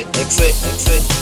exit, exit, exit.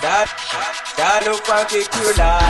That, that look particular.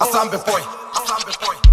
Assemble boy.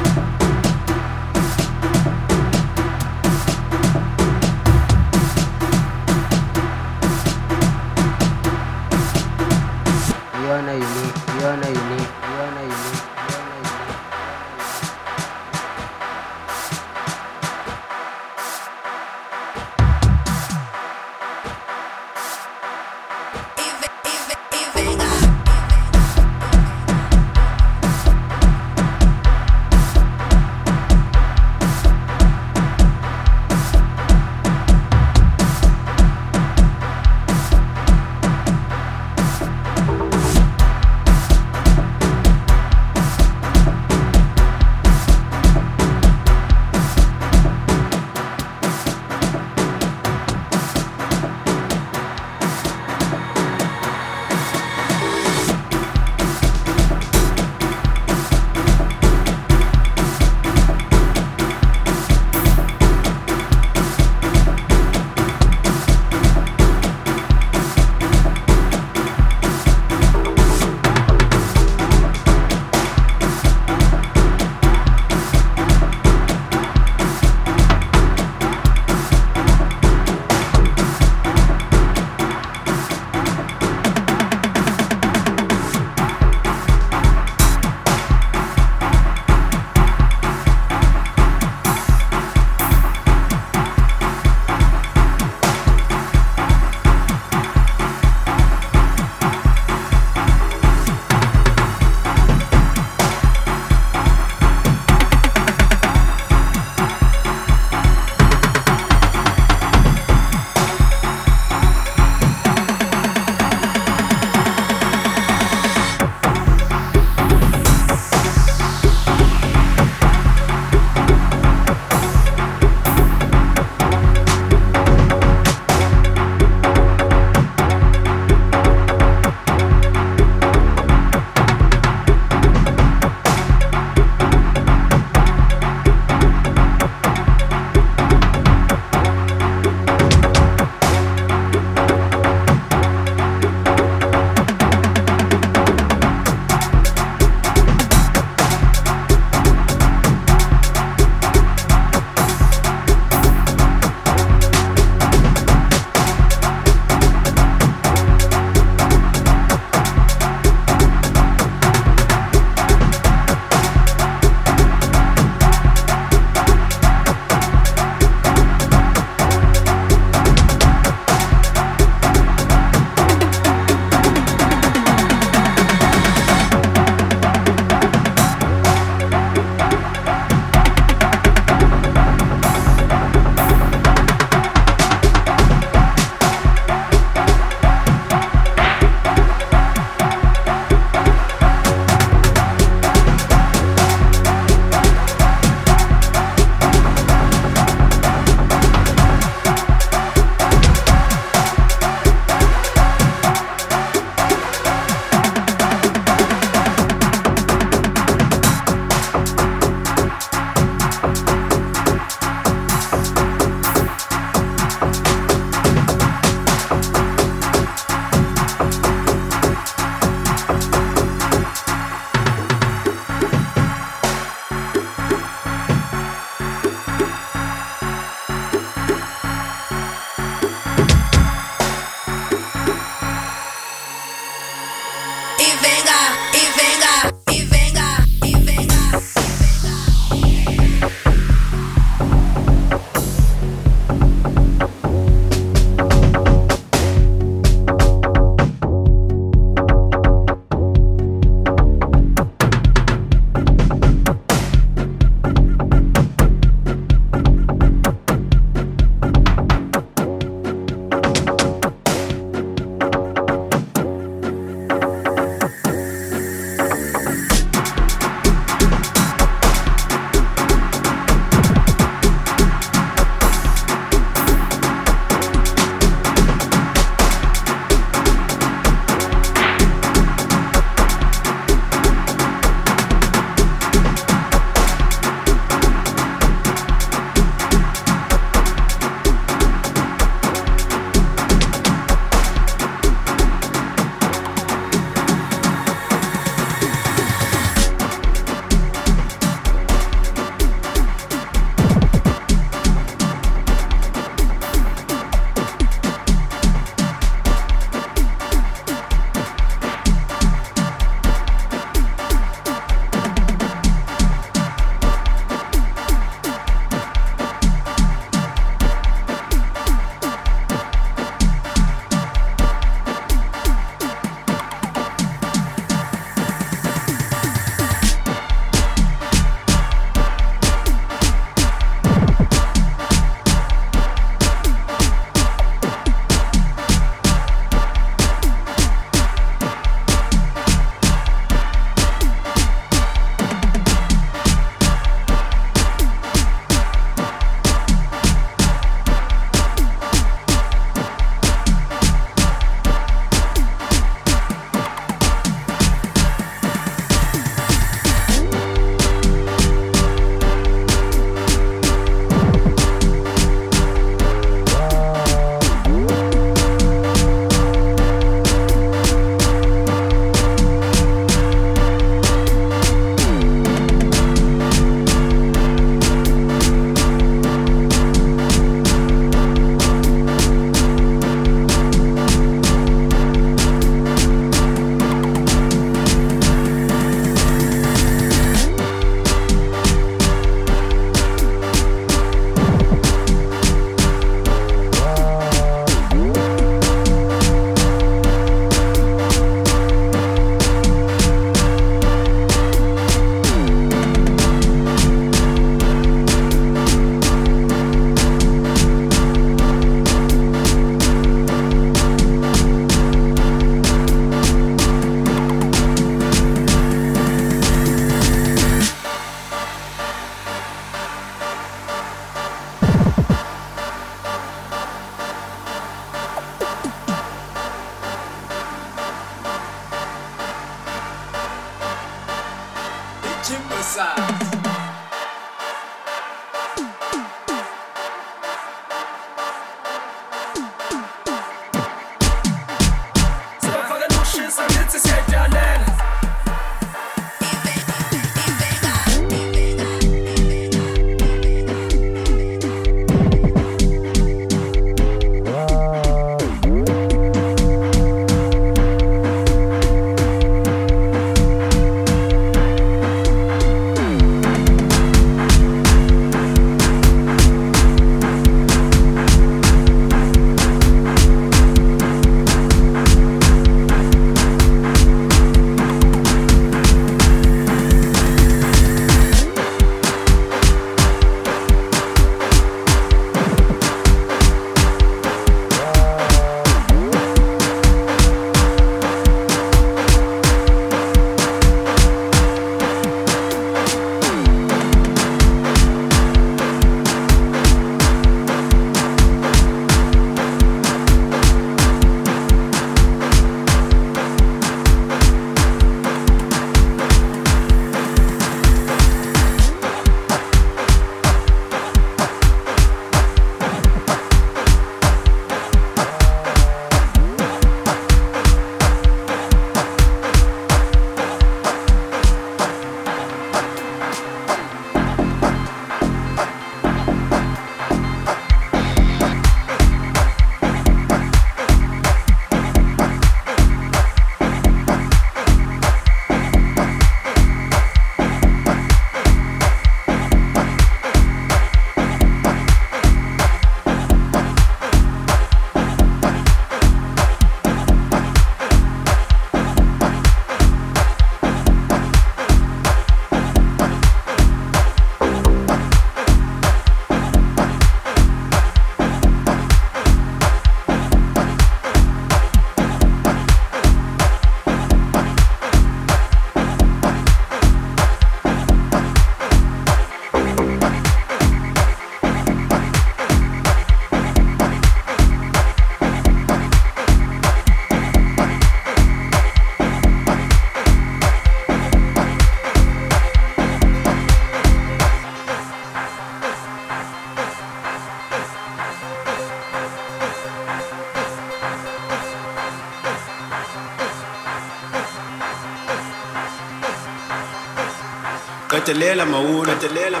Atelier la Maura. Atelier la